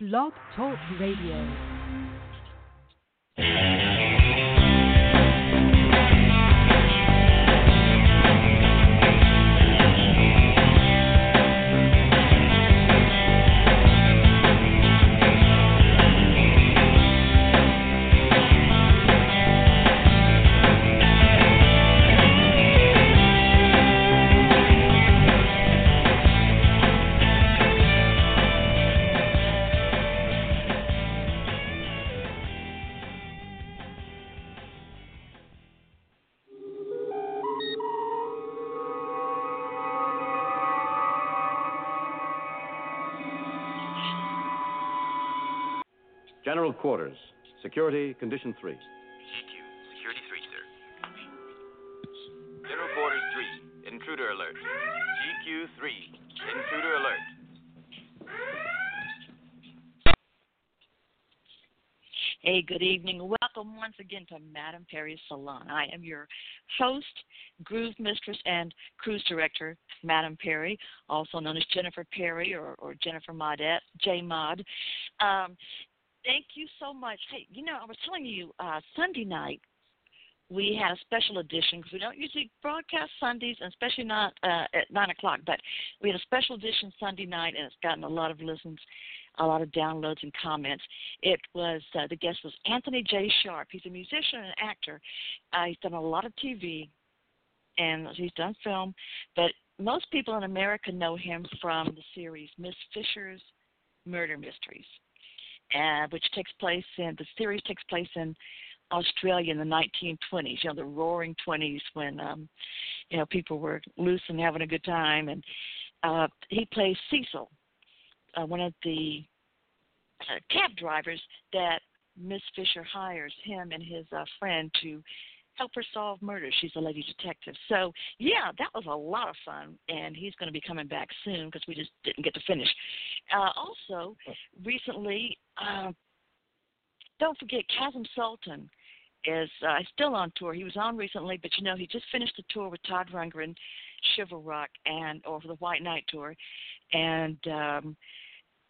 Blog Talk Radio. Quarters. Security, Condition 3. CQ, Security 3, sir. General Quarters 3, Intruder Alert. GQ 3, Intruder Alert. Hey, good evening. Welcome once again to Madame Perry's Salon. I am your host, groove mistress, and cruise director, Madame Perry, also known as Jennifer Perry or, or Jennifer Modette, J Mod. Um, thank you so much. Hey, you know, I was telling you uh, Sunday night we had a special edition because we don't usually broadcast Sundays, and especially not uh, at nine o'clock. But we had a special edition Sunday night, and it's gotten a lot of listens, a lot of downloads and comments. It was uh, the guest was Anthony J. Sharp. He's a musician and actor. Uh, he's done a lot of TV, and he's done film. But most people in America know him from the series Miss Fisher's Murder Mysteries uh, which takes place in the series takes place in Australia in the 1920s. You know, the Roaring Twenties when um, you know people were loose and having a good time. And uh, he plays Cecil, uh, one of the uh, cab drivers that Miss Fisher hires him and his uh, friend to help her solve murders. She's a lady detective. So, yeah, that was a lot of fun, and he's going to be coming back soon because we just didn't get to finish. Uh, also, recently, uh, don't forget, Kasim Sultan is uh, still on tour. He was on recently, but you know, he just finished the tour with Todd Rundgren, Shiver Rock, and or the White Knight tour, and um,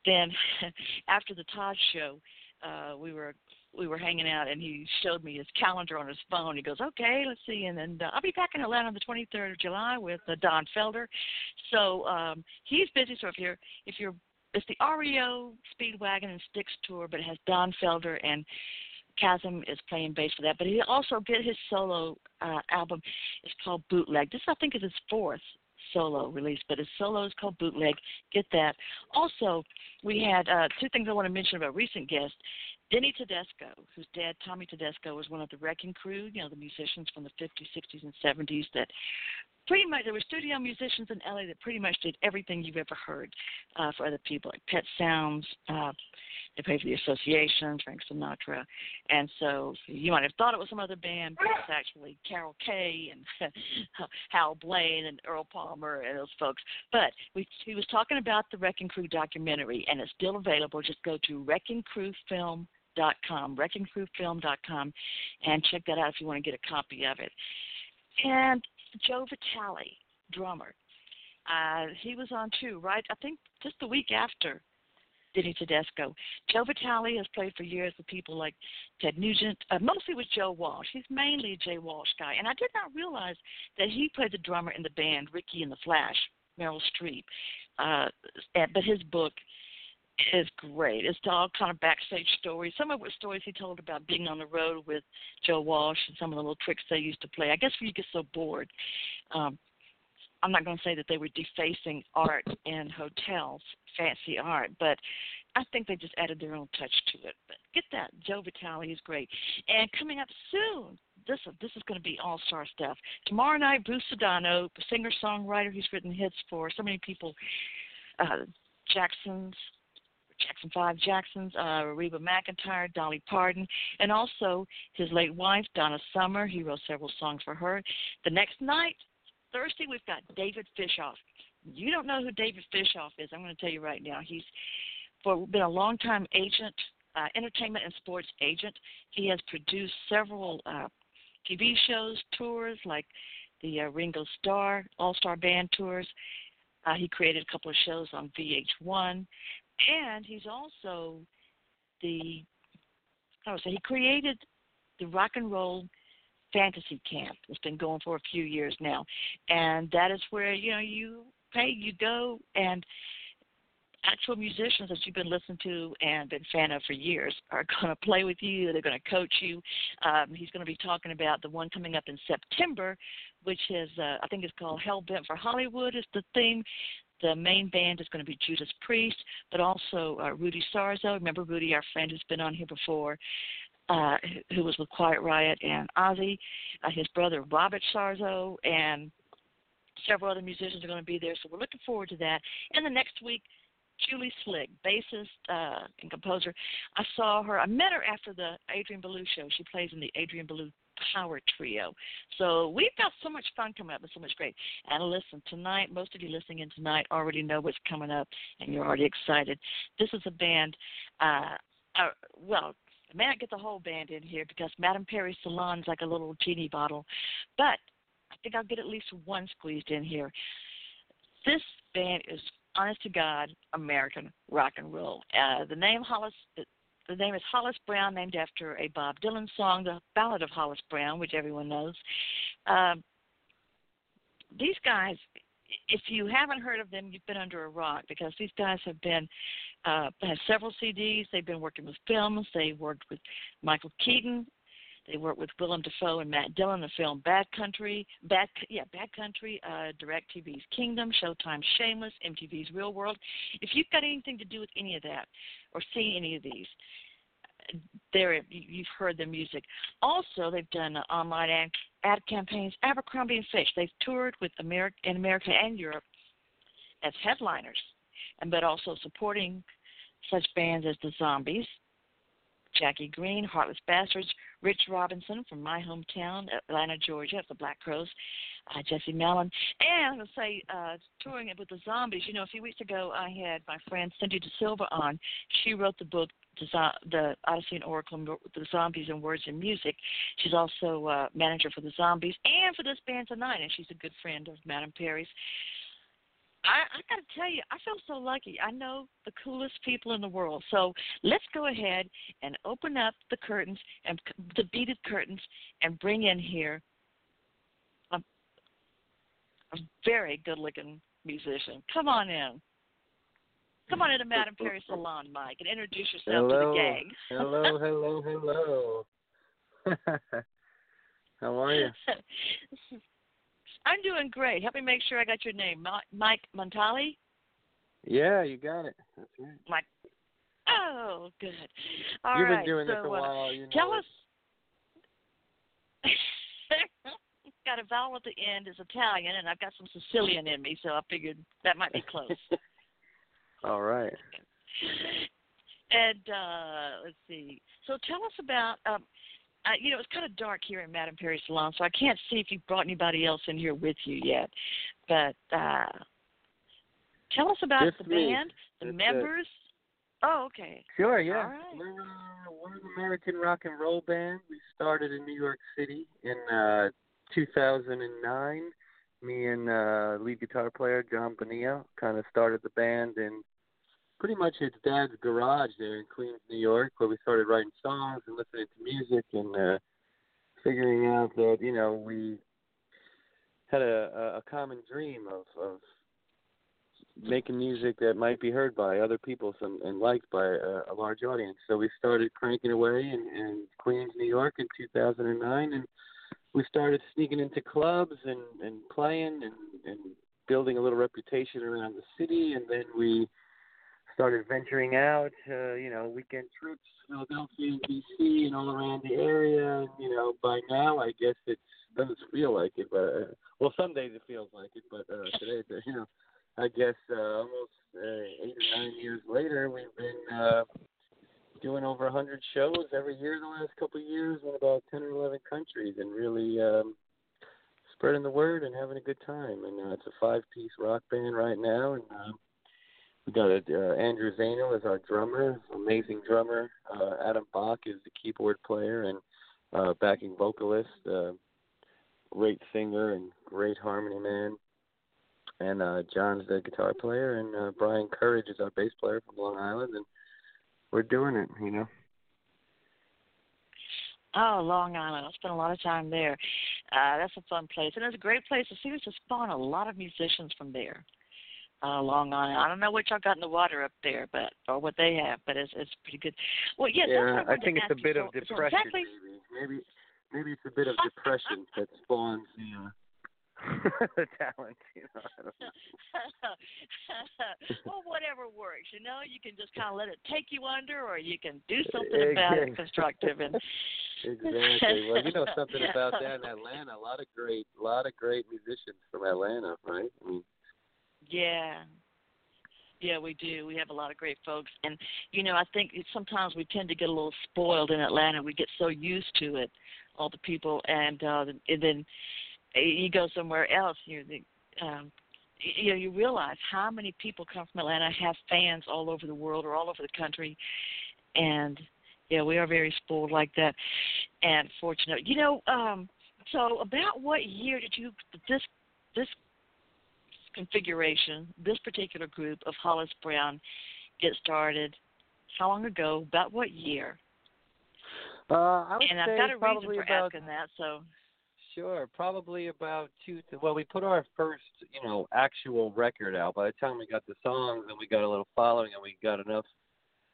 then after the Todd show, uh, we were we were hanging out and he showed me his calendar on his phone. He goes, "Okay, let's see." And then uh, I'll be back in Atlanta on the 23rd of July with uh, Don Felder. So um, he's busy. So if you're if you're it's the REO Speedwagon and Styx tour, but it has Don Felder and Kasim is playing bass for that. But he also did his solo uh, album. It's called Bootleg. This I think is his fourth solo release, but his solo is called Bootleg. Get that. Also, we had uh, two things I want to mention about recent guests. Denny Tedesco, whose dad, Tommy Tedesco, was one of the Wrecking Crew, you know, the musicians from the 50s, 60s, and 70s that pretty much, there were studio musicians in LA that pretty much did everything you've ever heard uh, for other people, like Pet Sounds. Uh, they played for the Association, Frank Sinatra. And so you might have thought it was some other band, but it's actually Carol Kaye and Hal Blaine and Earl Palmer and those folks. But we, he was talking about the Wrecking Crew documentary, and it's still available. Just go to Wrecking Crew Film dot com, wreckingcrewfilm.com, and check that out if you want to get a copy of it. And Joe Vitale, drummer, uh, he was on too, right? I think just the week after Denny Tedesco. Joe Vitale has played for years with people like Ted Nugent, uh, mostly with Joe Walsh. He's mainly a Jay Walsh guy. And I did not realize that he played the drummer in the band Ricki and the Flash, Meryl Streep. Uh, but his book is great. It's all kind of backstage stories. Some of it stories he told about being on the road with Joe Walsh and some of the little tricks they used to play. I guess when you get so bored, um, I'm not going to say that they were defacing art in hotels, fancy art, but I think they just added their own touch to it. But get that, Joe Vitale is great. And coming up soon, this this is going to be all star stuff. Tomorrow night, Bruce Sudano, singer songwriter, he's written hits for so many people. Uh, Jackson's Jackson 5 Jacksons, uh, Reba McEntire, Dolly Parton, and also his late wife, Donna Summer. He wrote several songs for her. The next night, Thursday, we've got David Fishof. You don't know who David Fishof is. I'm going to tell you right now. He's for been a long time agent, uh, entertainment and sports agent. He has produced several uh, TV shows, tours like the uh, Ringo Starr All Star Band tours. Uh, he created a couple of shows on VH1, and he's also the I would say he created the rock and roll fantasy camp. It's been going for a few years now, and that is where you know you pay, you go, and actual musicians that you've been listening to and been fan of for years are going to play with you. They're going to coach you. Um, he's going to be talking about the one coming up in September, which is uh, I think it's called Hell Bent for Hollywood. Is the theme. The main band is going to be Judas Priest, but also uh, Rudy Sarzo. Remember Rudy, our friend who's been on here before, uh, who was with Quiet Riot and Ozzy. Uh, his brother Robert Sarzo and several other musicians are going to be there. So we're looking forward to that. And the next week, Julie Slick, bassist uh, and composer. I saw her. I met her after the Adrian Belew show. She plays in the Adrian Belew Power Trio. So we've got so much fun coming up and so much great. And listen, tonight, most of you listening in tonight already know what's coming up, and you're already excited. This is a band. Uh, uh, well, I may not get the whole band in here because Madame Perry Salon's like a little genie bottle, but I think I'll get at least one squeezed in here. This band is honest to God American rock and roll. Uh, the name Hollis, the name is Hollis Brown, named after a Bob Dylan song, the Ballad of Hollis Brown, which everyone knows. Um, these guys, if you haven't heard of them, you've been under a rock because these guys have been uh, have several CDs. They've been working with films. They worked with Michael Keaton they worked with Willem Dafoe and Matt Dillon in the film Bad Country, Bad yeah, Bad Country, uh, DirecTV's Kingdom, Showtime's Shameless, MTV's Real World. If you've got anything to do with any of that or seen any of these, there you've heard their music. Also, they've done online ad, ad campaigns. Abercrombie and Fitch. They've toured with America in America and Europe as headliners, and but also supporting such bands as the Zombies, Jackie Greene, Heartless Bastards, Rich Robinson from my hometown, Atlanta, Georgia, the Black Crowes, uh, Jesse Malin. and I'm going to say uh, touring it with the Zombies. You know, a few weeks ago I had my friend Cindy De Silva on. She wrote the book the Odessey and Oracle, the Zombies and Words and Music. She's also uh, manager for the Zombies and for this band tonight, and she's a good friend of Madame Perry's. I, I got to tell you, I feel so lucky. I know the coolest people in the world. So let's go ahead and open up the curtains and the beaded curtains and bring in here a, a very good-looking musician. Come on in. Come on into Madame Perry Salon, Mike, and introduce yourself hello. to the gang. hello, hello, hello. How are you? I'm doing great. Help me make sure I got your name. Mike Montali? Yeah, you got it. That's right. Mike. Oh, good. All You've right, been doing so, this a uh, while. You know tell us. got a vowel at the end is Italian, and I've got some Sicilian in me, so I figured that might be close. All right. And uh let's see. So tell us about um uh, you know, it's kind of dark here in Madame Perry's Salon, so I can't see if you brought anybody else in here with you yet. But uh tell us about Just the me. band, the That's it. members. Oh, okay. Sure, yeah. All right. We're, uh, we're an American rock and roll band. We started in New York City in uh 2009. Me and uh lead guitar player John Bonilla kind of started the band in pretty much his dad's garage there in Queens, New York, where we started writing songs and listening to music and uh figuring out that, you know, we had a, a, common dream of, of making music that might be heard by other people some, and liked by a, a large audience. So we started cranking away in, in Queens, New York in 2009, and we started sneaking into clubs and, and playing and, and building a little reputation around the city. And then we started venturing out, uh, you know, weekend trips, Philadelphia DC and all around the area. You know, by now, I guess it doesn't feel like it, but, uh, well, some days it feels like it, but uh, today, you know, I guess uh, almost uh, eight or nine years later, we've been uh, doing over a hundred shows every year the last couple of years in about ten or eleven countries, and really um, spreading the word and having a good time. And uh, it's a five-piece rock band right now, and uh, we got a, uh, Andrew Zehnal as our drummer, amazing drummer. Uh, Adam Bock is the keyboard player and uh, backing vocalist. Uh, great singer and great harmony man and uh John's the guitar player, and uh Brian Courage is our bass player from Long Island, and we're doing it, you know. Oh, Long Island. I spent a lot of time there. Uh, that's a fun place, and it's a great place. It seems to spawn a lot of musicians from there. Uh, Long Island. I don't know what y'all got in the water up there, but or what they have, but it's it's pretty good. Well, yes, yeah, I think it's a bit of depression. Exactly, maybe. maybe maybe it's a bit of depression that spawns the uh, the talent, you know. well, whatever works, you know. You can just kind of let it take you under, or you can do something about it constructive. And exactly. Well, you know something about that in Atlanta. A lot of great, a lot of great musicians from Atlanta, right? I mean, yeah. Yeah, we do. We have a lot of great folks, and you know, I think sometimes we tend to get a little spoiled in Atlanta. We get so used to it, all the people, and uh, and then you go somewhere else, you um, you know you realize how many people come from Atlanta have fans all over the world or all over the country, and yeah, we are very spoiled like that, and fortunate. You know, um, so about what year did you this this configuration, this particular group of Hollis Brown get started? How long ago? About what year? Uh, I would and say I've got a reason for about, asking that. So Sure, probably about two. Well, we put our first, you know, actual record out. By the time we got the songs and we got a little following and we got enough,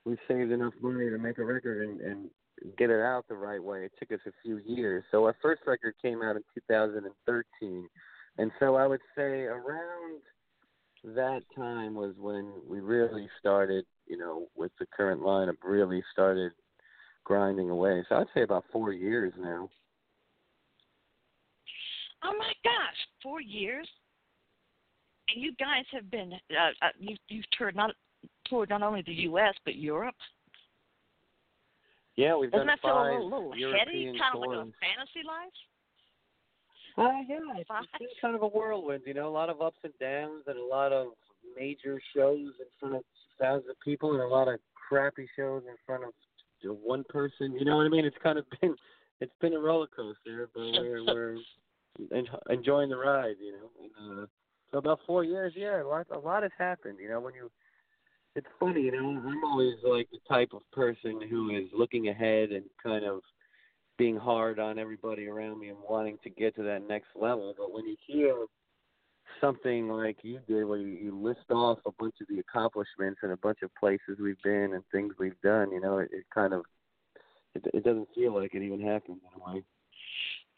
we saved enough money to make a record and, and get it out the right way. It took us a few years. So our first record came out in 2013, and so I would say around that time was when we really started, you know, with the current lineup, really started grinding away. So I'd say about four years now. Oh my gosh, four years, and you guys have been uh, uh, you you've toured not toured not only the U.S. but Europe. Yeah, we've Doesn't done that feel a little, little European heady, kind tours. of like a fantasy life? Uh, yeah, it's, it's been kind of a whirlwind, you know, a lot of ups and downs and a lot of major shows in front of thousands of people and a lot of crappy shows in front of one person. You know what I mean? It's kind of been it's been a roller coaster, but we're we're enjoying the ride, you know. And, uh, so about four years, yeah, a lot a lot has happened. You know, when you it's funny, you know, I'm always like the type of person who is looking ahead and kind of being hard on everybody around me and wanting to get to that next level. But when you hear something like you did, where you, you list off a bunch of the accomplishments and a bunch of places we've been and things we've done, you know, it, it kind of it, it doesn't feel like it even happened in a way.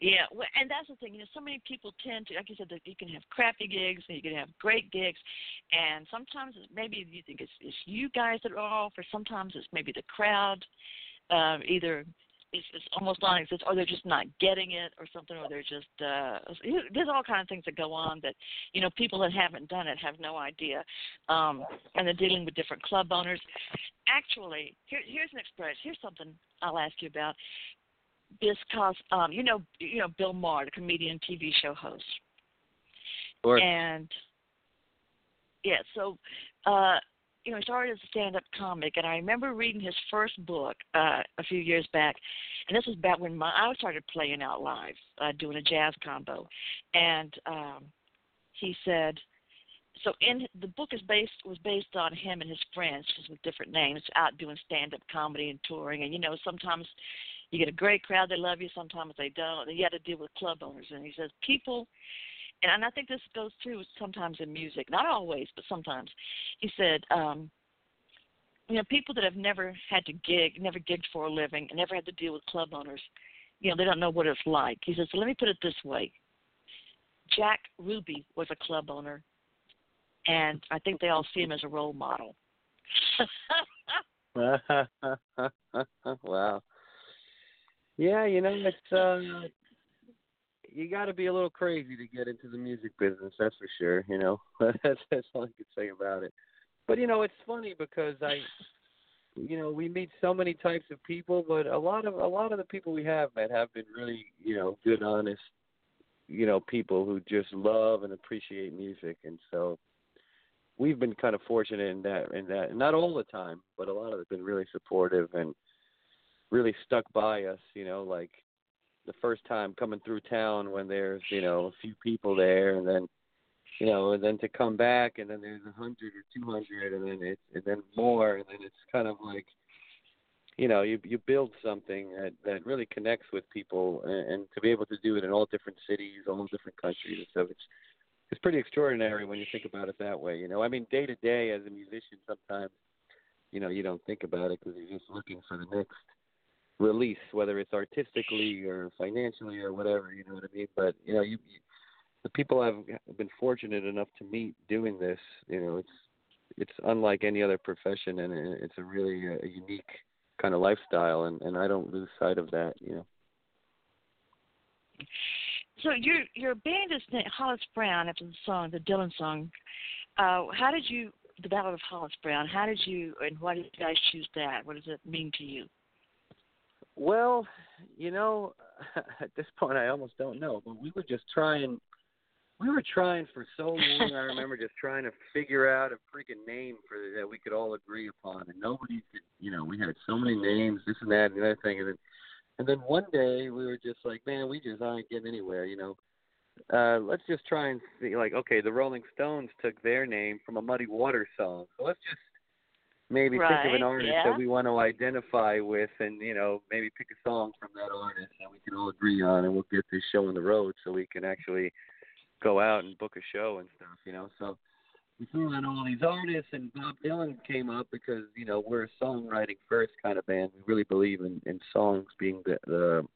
Yeah, well, and that's the thing. You know, so many people tend to, like you said, that you can have crappy gigs and you can have great gigs, and sometimes it's maybe you think it's it's you guys that are off, or sometimes it's maybe the crowd, um, either it's, it's almost non-existent, or they're just not getting it, or something, or they're just uh, there's all kinds of things that go on that you know people that haven't done it have no idea, um, and they're dealing with different club owners. Actually, here, here's an express. Here's something I'll ask you about this because um, you know you know Bill Maher, the comedian TV show host. Sure. And yeah, so uh you know, he started as a stand up comic and I remember reading his first book uh a few years back and this was back when my I started playing out live, uh doing a jazz combo. And um he said so in the book is based was based on him and his friends just with different names out doing stand up comedy and touring and you know sometimes you get a great crowd, they love you. Sometimes they don't. And you got to deal with club owners. And he says people, and I think this goes too sometimes in music, not always, but sometimes. He said, um, you know, people that have never had to gig, never gigged for a living, and never had to deal with club owners, you know, they don't know what it's like. He says, so let me put it this way. Jack Ruby was a club owner, and I think they all see him as a role model. wow. Yeah, you know, it's uh you got to be a little crazy to get into the music business, that's for sure, you know. that's that's all I can say about it. But you know, it's funny because I you know, we meet so many types of people, but a lot of a lot of the people we have met have been really, you know, good honest, you know, people who just love and appreciate music and so we've been kind of fortunate in that in that not all the time, but a lot of it's been really supportive and really stuck by us, you know, like the first time coming through town when there's, you know, a few people there and then you know, and then to come back, and then there's a hundred or two hundred, and then it's and then more, and then it's kind of like, you know, you you build something that that really connects with people, and, and to be able to do it in all different cities, all different countries, stuff. It's it's pretty extraordinary when you think about it that way. You know, I mean, day to day as a musician, sometimes, you know, you don't think about it because you're just looking for the next release, whether it's artistically or financially or whatever. You know what I mean? But you know, you, you the people I've been fortunate enough to meet doing this, you know, it's it's unlike any other profession, and it's a really a unique kind of lifestyle, and and I don't lose sight of that. You know. So your your band is named Hollis Brown after the song, the Dylan song. Uh, how did you the Ballad of Hollis Brown? How did you and why did you guys choose that? What does it mean to you? Well, you know, at this point I almost don't know, but we were just trying we were trying for so long. I remember just trying to figure out a freaking name for that we could all agree upon, and nobody could. You know, we had so many names, this and that, and the other thing, and then, and then one day we were just like, man, we just aren't getting anywhere. You know, uh, let's just try and see. Like, okay, the Rolling Stones took their name from a Muddy Waters song, so let's just maybe right, think of an artist yeah. that we want to identify with, and you know, maybe pick a song from that artist that we can all agree on, and we'll get this show on the road so we can actually go out and book a show and stuff, you know. So we threw in all these artists, and Bob Dylan came up because you know we're a songwriting first kind of band. We really believe in in songs being the the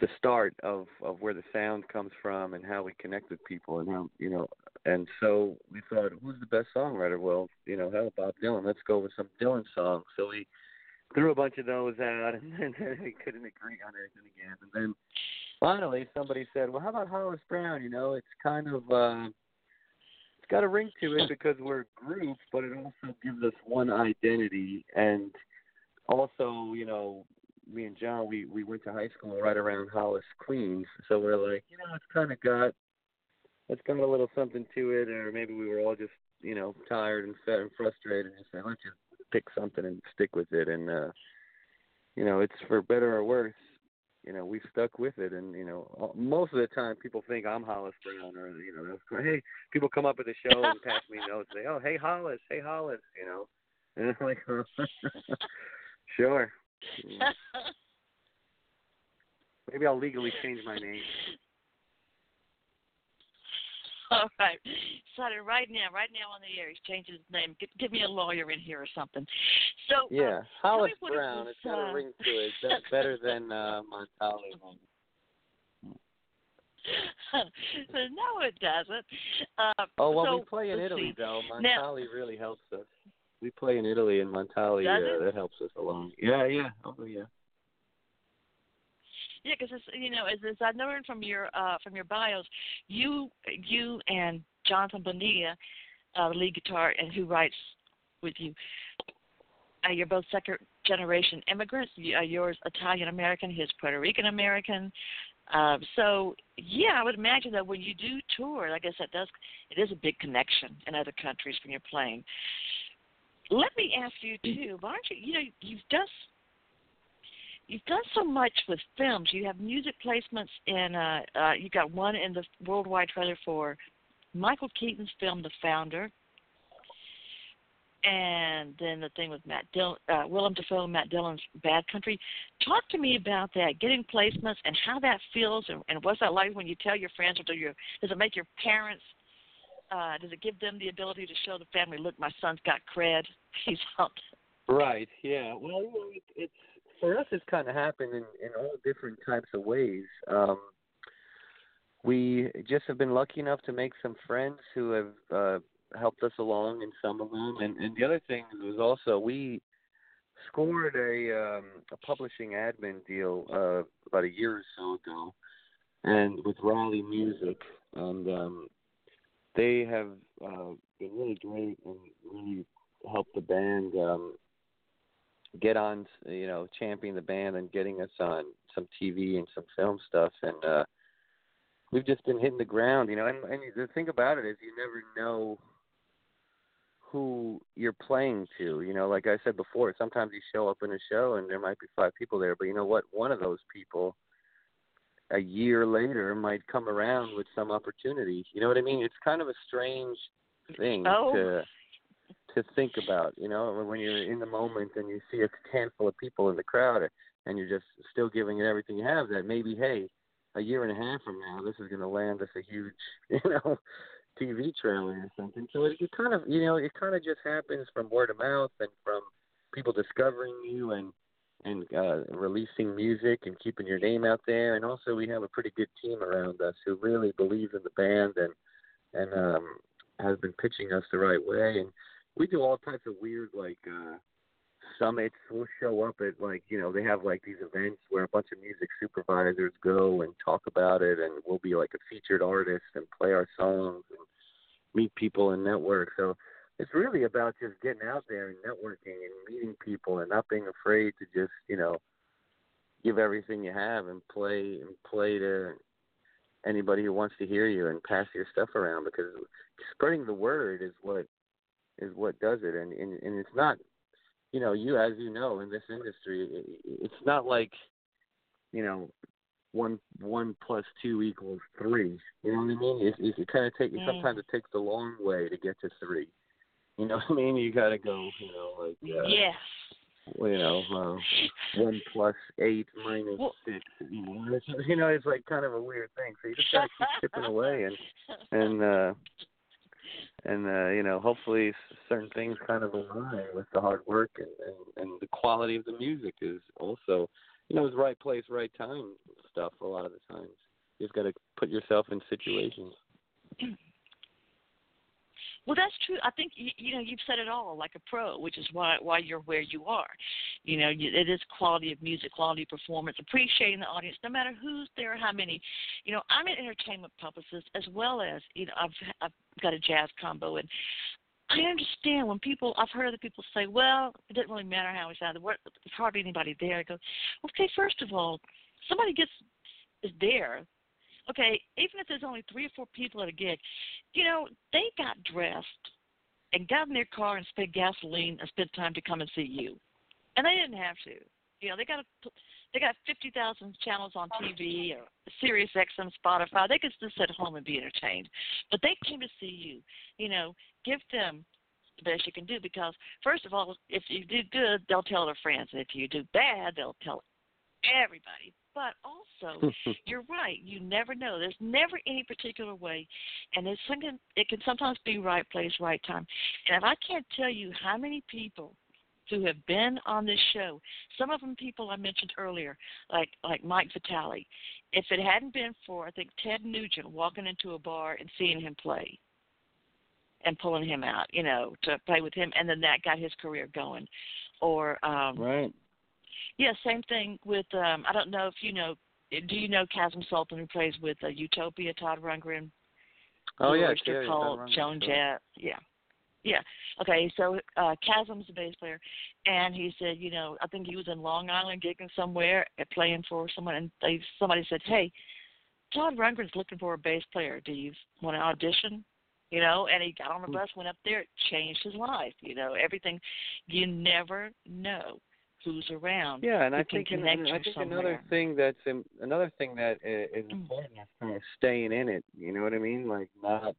the start of of where the sound comes from and how we connect with people and how you know and so we thought who's the best songwriter well you know hell bob dylan let's go with some dylan songs so we threw a bunch of those out and then we couldn't agree on anything again and then finally somebody said, "Well, how about Hollis Brown? You know, it's kind of uh, it's got a ring to it because we're a group, but it also gives us one identity, and also, you know." Me and John, we we went to high school right around Hollis, Queens, so we're like, you know, it's kind of got, it's got a little something to it, or maybe we were all just, you know, tired and fed and frustrated, and say, let's just pick something and stick with it, and uh, you know, it's for better or worse you know, we've stuck with it, and you know, most of the time people think I'm Hollis Brown, or you know, hey, people come up at the show and pass me notes, and say, oh, hey Hollis, hey Hollis, you know, and I'm like, sure. Maybe I'll legally change my name. All right. Started right now, right now on the air. He's changing his name. Give, give me a lawyer in here or something. So yeah, um, Hollis tell me what Brown. It it's got uh, a ring to it. That's better than uh, Montali. no, it doesn't. Uh, Oh well, so, we play in Italy see. though. Now- Montali really helps us. We play in Italy, and Montali uh, that helps us along. Yeah, yeah, oh yeah. Yeah, because you know, as, as I learned from your uh, from your bios, you you and Jonathan Bonilla, uh, lead guitar and who writes with you, uh, you're both second generation immigrants. You, uh, yours Italian American, his Puerto Rican American. Uh, so yeah, I would imagine that when you do tour, I guess that does it is a big connection in other countries when you're playing. Let me ask you too, why aren't you? You know, you've done you've done so much with films. You have music placements in. Uh, uh, you got one in the worldwide trailer for Michael Keaton's film The Founder, and then the thing with Matt Dillon, uh, Willem Dafoe Matt Dillon's Bad Country. Talk to me about that, getting placements and how that feels, and, and what's that like when you tell your friends, or do your does it make your parents? Uh, does it give them the ability to show the family, look, my son's got cred. He's helped. Right. Yeah. Well, you know, it, it's for us. It's kind of happened in in all different types of ways. Um, we just have been lucky enough to make some friends who have uh, helped us along in some of them, and and the other thing was also we scored a um, a publishing admin deal uh, about a year or so ago, and with Raleigh Music, and um, they have uh, been really great and really helped the band um, get on, you know, championing the band and getting us on some TV and some film stuff, and uh, we've just been hitting the ground, you know. And, and the thing about it is, you never know who you're playing to. You know, like I said before, sometimes you show up in a show and there might be five people there, but you know what? One of those people a year later might come around with some opportunity. You know what I mean? It's kind of a strange thing oh. to to think about. You know, when you're in the moment and you see a handful of people in the crowd and you're just still giving it everything you have. That maybe, hey, a year and a half from now, this is going to land us a huge, you know, TV trailer or something. So it, it kind of, you know, it kind of just happens from word of mouth and from people discovering you and and uh, releasing music and keeping your name out there. And also, we have a pretty good team around us who really believes in the band and and um, has been pitching us the right way. And we do all types of weird like uh, summits. We'll show up at like you know they have like these events where a bunch of music supervisors go and talk about it, and we'll be like a featured artist and play our songs and meet people and network. So it's really about just getting out there and networking and meeting people and not being afraid to just you know give everything you have and play and play to anybody who wants to hear you and pass your stuff around because spreading the word is what is what does it and and, and it's not you know you as you know in this industry it, it's not like you know one one plus two equals three you know what i mean it, it, it kind of takes mm. sometimes it takes the long way to get to three you know what I mean? You got to go, you know, like uh, yes. You know, uh, one plus eight minus well, six. You know, it's, you know, it's like kind of a weird thing. So you just got to keep chipping away, and and uh, and uh, you know, hopefully certain things kind of align with the hard work and, and and the quality of the music is also, you know, it's right place, right time stuff. A lot of the times, you just got to put yourself in situations. Well, that's true. I think you, know you've said it all, like a pro, which is why why you're where you are. You know, it is quality of music, quality of performance, appreciating the audience, no matter who's there, how many. You know, I'm an entertainment publicist as well as you know I've I've got a jazz combo, and I understand when people I've heard other people say, well, it doesn't really matter how we sound. There's hardly anybody there. I go, okay, first of all, somebody gets is there okay, even if there's only three or four people at a gig, you know, they got dressed and got in their car and spent gasoline and spent time to come and see you, and they didn't have to. You know, they got a, they got fifty thousand channels on TV or Sirius XM, Spotify. They could just sit at home and be entertained, but they came to see you. You know, give them the best you can do because first of all, if you do good, they'll tell their friends, and if you do bad, they'll tell everybody. But also, you're right. You never know. There's never any particular way, and it's something. It can sometimes be right place, right time. And if I can't tell you how many people who have been on this show, some of them people I mentioned earlier, like like Mike Vitale. If it hadn't been for I think Ted Nugent walking into a bar and seeing him play, and pulling him out, you know, to play with him, and then that got his career going. Or um, right yeah, same thing with um I don't know if you know do you know Kasim Sultan who plays with uh, Utopia, Todd Rundgren? Oh yeah, yeah, Cult, yeah, Joan Jett. Yeah. Yeah. Okay, so uh Kasim's a bass player and he said, you know, I think he was in Long Island gigging somewhere at uh, playing for someone and they somebody said, Hey, Todd Rundgren's looking for a bass player. Do you want to audition? You know, and he got on the hmm. bus, went up there, it changed his life. You know, everything you never know who's around. Yeah, and I think and, I think somewhere. another thing that's in, another thing that is mm. important is kind of staying in it. You know what I mean? Like not.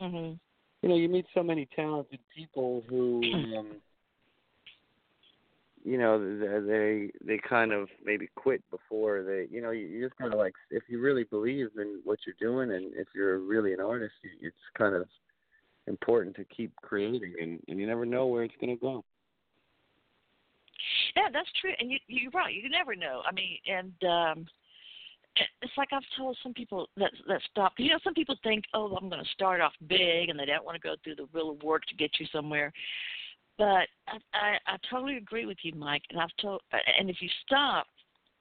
Mhm. You know, you meet so many talented people who, um, you know, they they kind of maybe quit before they. You know, you, you just kind of like if you really believe in what you're doing, and if you're really an artist, it's kind of important to keep creating, and, and you never know where it's going to go. Yeah, that's true, and you you're right. You never know. I mean, and um it's like I've told some people that that stop. You know, some people think, oh, I'm going to start off big, and they don't want to go through the real work to get you somewhere. But I, I I totally agree with you, Mike. And I've told, and if you stop,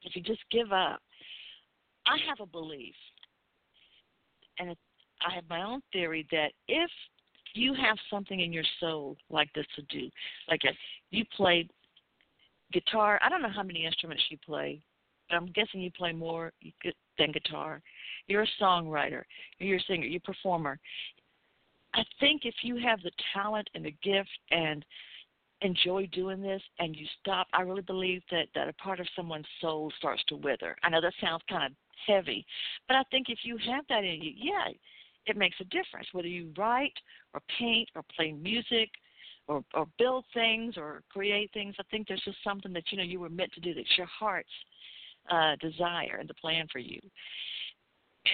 if you just give up, I have a belief, and I have my own theory that if you have something in your soul like this to do, like a, you played guitar. I don't know how many instruments you play, but I'm guessing you play more than guitar. You're a songwriter. You're a singer. You're a performer. I think if you have the talent and the gift and enjoy doing this and you stop, I really believe that that a part of someone's soul starts to wither. I know that sounds kind of heavy. But I think if you have that in you, yeah, it makes a difference whether you write or paint or play music or or build things or create things. I think there's just something that you know you were meant to do. That's your heart's uh, desire and the plan for you.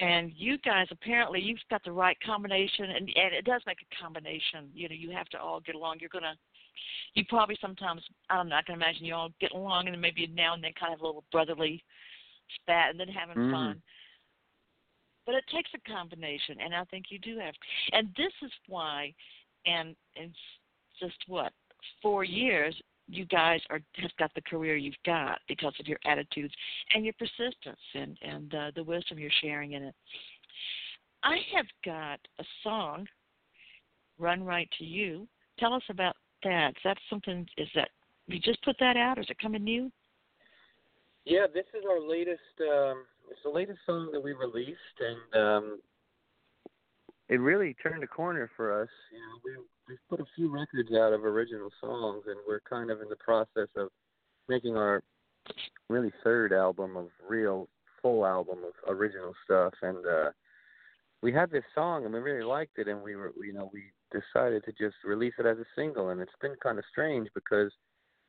And you guys apparently you've got the right combination, and and it does make a combination. You know, you have to all get along. You're gonna, you probably sometimes I don't know. I can imagine you all get along, and then maybe now and then kind of have a little brotherly spat, and then having mm-hmm. fun but it takes a combination and i think you do have and this is why and and just what four years you guys are have got the career you've got because of your attitudes and your persistence and and uh, the wisdom you're sharing in it. I have got a song, "Run Right to You." Tell us about that. Is that something? Is that you just put that out, or is it coming new? Yeah, this is our latest. um It's the latest song that we released, and um it really turned a corner for us. You know, we we've put a few records out of original songs, and we're kind of in the process of making our really third album of real full album of original stuff. And uh, we had this song, and we really liked it, and we were, you know, we decided to just release it as a single. And it's been kind of strange because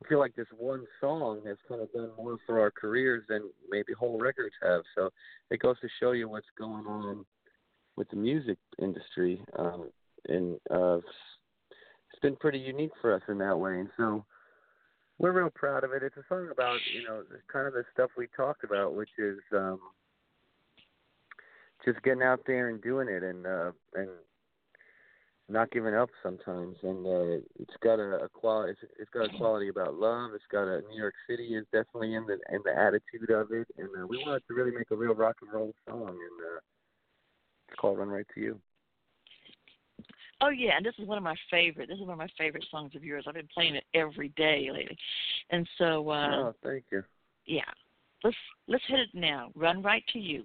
I feel like this one song has kind of done more for our careers than maybe whole records have. So it goes to show you what's going on with the music industry um, and uh, it's been pretty unique for us in that way, and so we're real proud of it. It's a song about you know kind of the stuff we talked about, which is um, just getting out there and doing it, and uh, and not giving up sometimes. And uh, it's got a, a quality. It's, it's got a quality about love. It's got a New York City is definitely in the in the attitude of it, and uh, we wanted to really make a real rock and roll song, and uh, called "Run Right to You." Oh yeah, and this is one of my favorite. This is one of my favorite songs of yours. I've been playing it every day lately, and so. Uh, oh, thank you. Yeah, let's let's hit it now. Run right to you.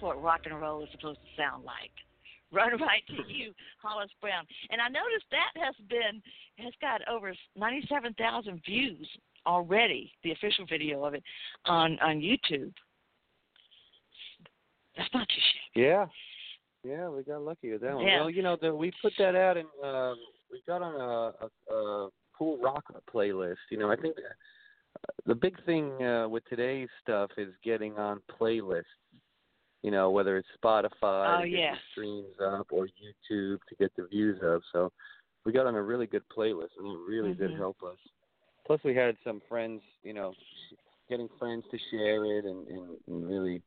What rock and roll is supposed to sound like. Run right to you, Hollis Brown. And I noticed that has been has got over ninety seven thousand views already, the official video of it on on YouTube. That's not too shabby. Yeah, yeah, we got lucky with that one. Yeah. Well, you know, the, we put that out and um, we got on a, a, a cool rock playlist. You know, I think the big thing uh, with today's stuff is getting on playlists. You know, whether it's Spotify Oh, to get yeah. the streams up or YouTube to get the views up. So we got on a really good playlist, and it really did Mhm. help us. Plus, we had some friends. You know, getting friends to share it, and, and, and really,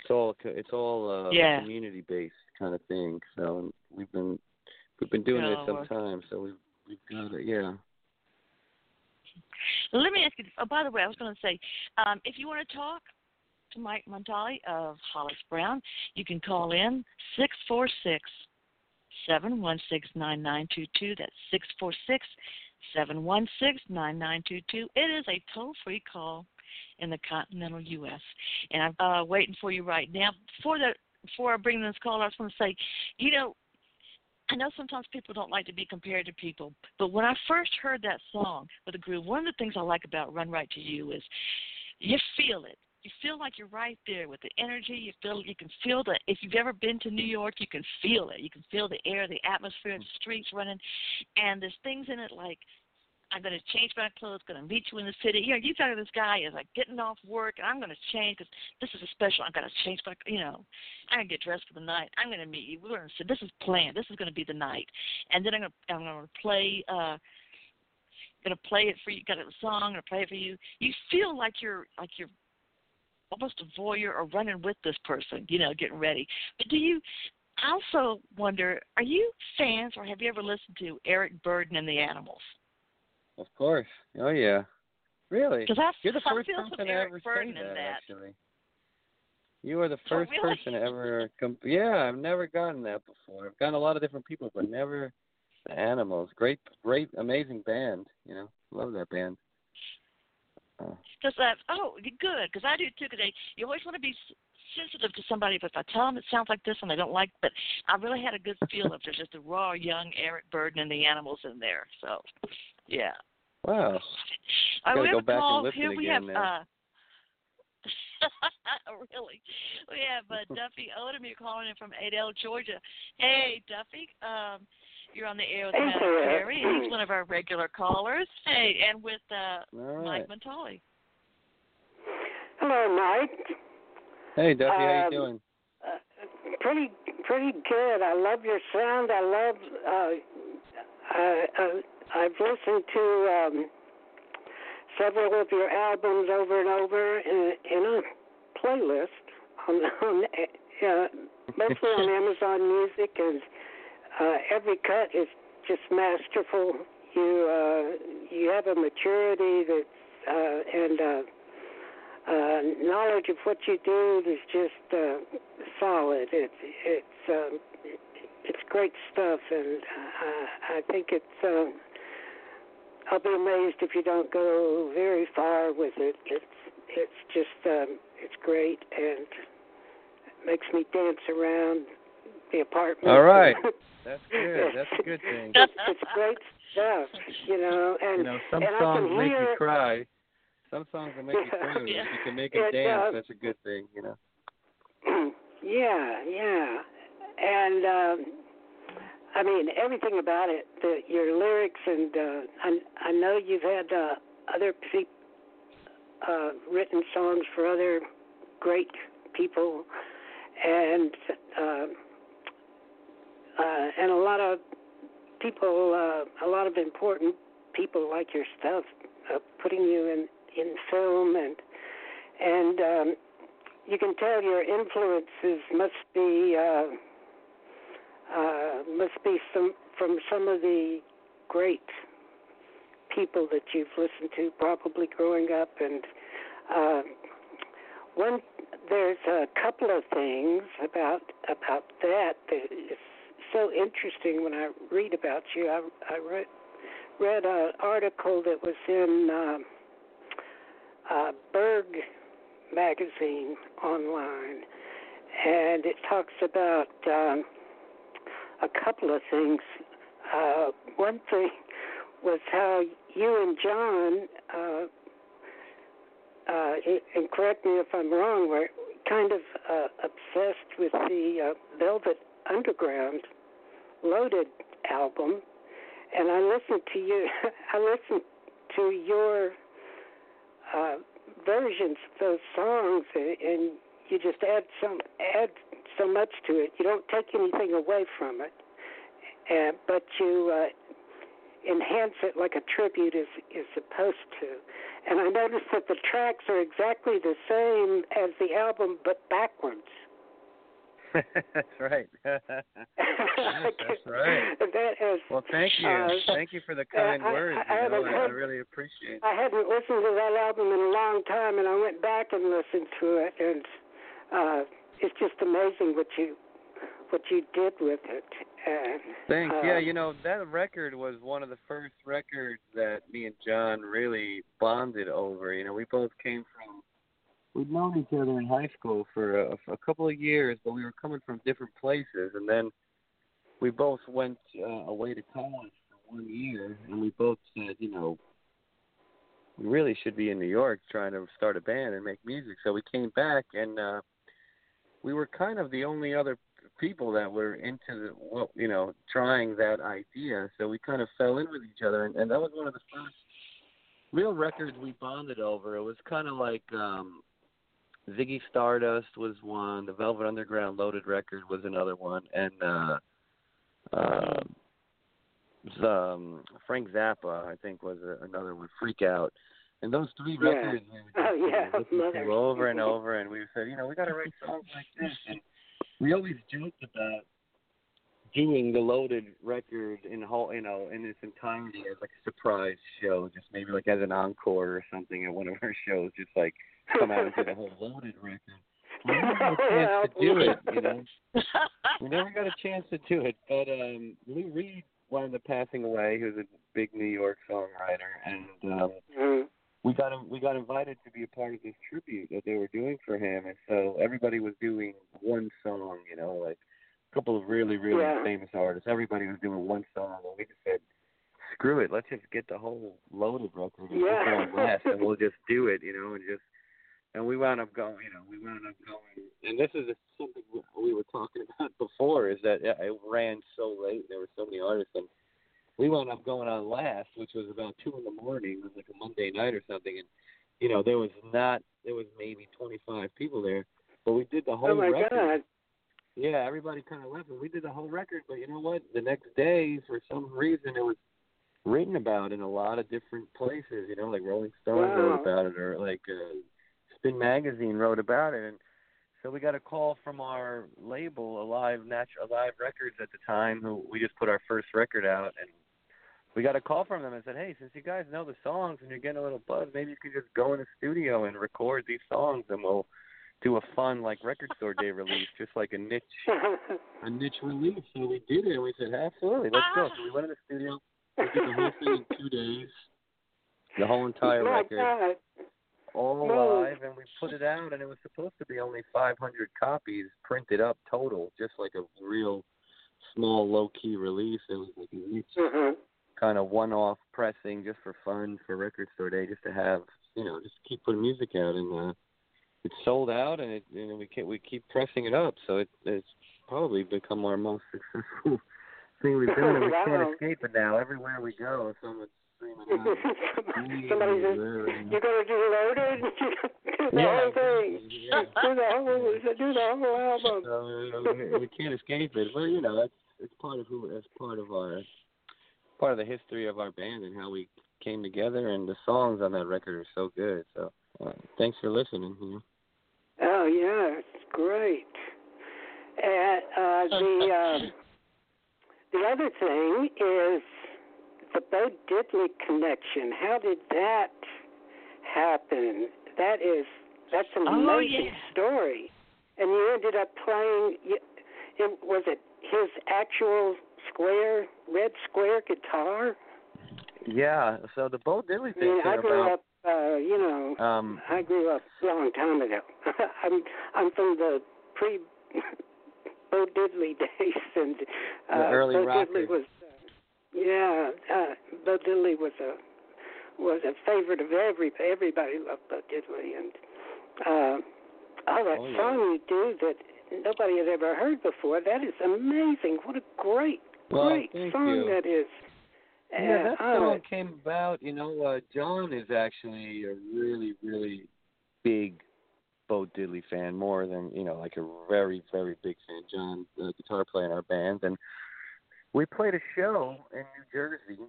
it's all it's all uh, Yeah. community based kind of thing. So we've been we've been doing it Oh, some time. So we've we've got it. Yeah. Let me ask you. Oh, by the way, I was going to say, um, if you want to talk to Mike Montali of Hollis Brown, you can call in six four six seven one six nine nine two two. That's six four six seven one six nine nine two two. It is a toll free call in the continental U.S. And I'm uh, waiting for you right now. Before the before I bring this call, I just want to say, you know, I know sometimes people don't like to be compared to people, but when I first heard that song with the groove, one of the things I like about Run Right to You is you feel it. You feel like you're right there with the energy. You feel you can feel the. If you've ever been to New York, you can feel it. You can feel the air, the atmosphere, the streets running, and there's things in it like I'm going to change my clothes, going to meet you in the city. You know, you thought this guy is like getting off work, and I'm going to change because this is a special. I'm going to change my, you know, I'm going to get dressed for the night. I'm going to meet you. We're going to sit. This is planned. This is going to be the night, and then I'm going to, I'm going to play. uh to play it for you. Got a song. To play it for you. You feel like you're like you're almost a voyeur or running with this person. You know, getting ready. But do you? I also wonder, are you fans or have you ever listened to Eric Burdon and the Animals? Of course. Oh yeah. Really? Because I, You're the I first feel person to Eric ever Burdon say that, that. Actually. You are the Oh, first really? person to ever. Com- yeah, I've never gotten that before. I've gotten a lot of different people, but never the Animals. Great, great, amazing band. You know, love that band. Because uh, oh, good. Because I do too. Because you always want to be sensitive to somebody. But if I tell them it sounds like this and they don't like, but I really had a good feel of there's just a raw young Eric Burdon and the Animals in there. So, yeah. Wow. I Gotta go back and call. listen Here we again have. now. uh really? We have uh, Duffy Odom. You're calling in from Adel, Georgia. Hey, Duffy. Um, you're on the air with Hey Matt. Perry. He's one of our regular callers. Hey, and with uh, All Mike right. Montali. Hello, Mike. Hey, Duffy, how Um, you doing? Uh, pretty, pretty good. I love your sound. I love. Uh, I, uh, I've listened to um, several of your albums over and over in, in a playlist on, on uh, mostly on Amazon Music, and uh, every cut is just masterful. You uh, you have a maturity that uh, and uh, uh, knowledge of what you do is just uh, solid. It's it's um, it's great stuff, and uh, I think it's. Uh, I'll be amazed if you don't go very far with it. It's it's just um, it's great and makes me dance around the apartment. All right. That's good. That's a good thing. it's, it's great stuff, you know. And You know, some and songs make hear you cry. Some songs will make you Yeah. cry. If you can make them It, dance, uh, that's a good thing. You know. yeah, yeah, and um, I mean everything about it. The, your lyrics, and uh, I, I know you've had uh, other pe- uh, written songs for other great people, and uh, uh, and a lot of people, uh, a lot of important people like your stuff, uh, putting you in in film and and um, you can tell your influences must be uh, uh, must be some from some of the great people that you've listened to probably growing up. And uh, one there's a couple of things about about that that is so interesting when I read about you I I read read an article that was in um, uh, Berg magazine online, and it talks about um, a couple of things. Uh, one thing was how you and John, uh, uh, and correct me if I'm wrong, were kind of uh, obsessed with the uh, Velvet Underground Loaded album, and I listened to you. I listened to your uh, versions of those songs, and you just add some add so much to it. You don't take anything away from it, uh, but you uh, enhance it like a tribute is is supposed to. And I noticed that the tracks are exactly the same as the album, but backwards. That's right. That's right. That is. Well, thank you. Uh, thank you for the kind I, words. I, I, know, I really appreciate. it. I hadn't listened to that album in a long time, and I went back and listened to it, and uh, it's just amazing what you what you did with it. And, Thanks. uh, yeah, you know that record was one of the first records that me and John really bonded over. You know, we both came from we'd known each other in high school for a, a couple of years, but we were coming from different places, and then we both went uh, away to college for one year, and we both said, you know, we really should be in New York trying to start a band and make music. So we came back, and uh, we were kind of the only other people that were into the, well, you know, trying that idea. So we kind of fell in with each other, and, and that was one of the first real records we bonded over. It was kind of like um Ziggy Stardust was one, the Velvet Underground Loaded record was another one, and uh uh um Frank Zappa I think was a, another one, Freak Out. And those three Yeah. records we would Oh, yeah, listen to over and over. And we said, you know, we gotta write songs like this. And we always joked about doing the loaded record in whole you know, in its entirety as like a surprise show, just maybe like as an encore or something at one of our shows, just like come out and do the whole loaded record. We never got a chance to do it, you know. We never got a chance to do it, but um Lou Reed wound up passing away. He was a big New York songwriter, and um Mm. we got him, we got invited to be a part of this tribute that they were doing for him, and so everybody was doing one song, you know, like a couple of really really Yeah. famous artists. Everybody was doing one song, and we just said, screw it, let's just get the whole loaded record Yeah. put it on blast, and we'll just do it, you know, and just and we wound up going, you know, we wound up going, and this is something we were talking about before, is that it ran so late, there were so many artists, and we wound up going on last, which was about two in the morning, it was like a Monday night or something, and you know, there was not, there was maybe 25 people there, but we did the whole record Oh my record. God! Yeah, everybody kind of left, and we did the whole record. But you know what? The next day, for some reason, it was written about in a lot of different places. You know, like Rolling Stone Wow. wrote about it, or like uh, Spin Magazine wrote about it, and so we got a call from our label, Alive Natural Alive Records at the time, who we just put our first record out, and we got a call from them and said, "Hey, since you guys know the songs and you're getting a little buzz, maybe you could just go in the studio and record these songs, and we'll do a fun like record store day release, just like a niche a niche release. So we did it, and we said, absolutely, let's go. So we went in the studio, we did the whole thing in two days, the whole entire record! All No. live, and we put it out, and it was supposed to be only 500 copies printed up total, just like a real small, low-key release. It was like a niche Mhm. kind of one-off pressing, just for fun, for record store day, just to have, you know, just keep putting music out, and uh, it's sold out, and it, and we keep we keep pressing it up, so it, it's probably become our most successful thing we've done, and we can't escape it now. Everywhere we go, someone's screaming out. Somebody says, "You're going to do loaded? do the Yeah, whole thing? yeah. Do the whole, do the whole album?" So, uh, we can't escape it, but you know, that's it's part of who, that's part of our, part of the history of our band and how we came together, and the songs on that record are so good. So, uh, thanks for listening. You know? Oh yeah, it's great. And uh, the uh, the other thing is the Bo Diddley connection. How did that happen? That is that's an Oh, amazing yeah. story. And you ended up playing. It, was it his actual square red square guitar? Yeah. So the Bo Diddley I thing mean, I grew about. up, uh, you know, Um, I grew up a long time ago. I'm I'm from the pre Bo Diddley days, and uh, The early Bo rockers. Diddley was, yeah, uh, Bo Diddley was a was a favorite of every everybody loved Bo Diddley, and uh, oh, that Oh, yeah. song you do that nobody had ever heard before. That is amazing. What a great, Well, great song you. that is. Yeah, that Uh, song came about. You know, uh, John is actually a really, really big Bo Diddley fan, more than you know, like a very, very big fan. John, the guitar player in our band, and we played a show in New Jersey,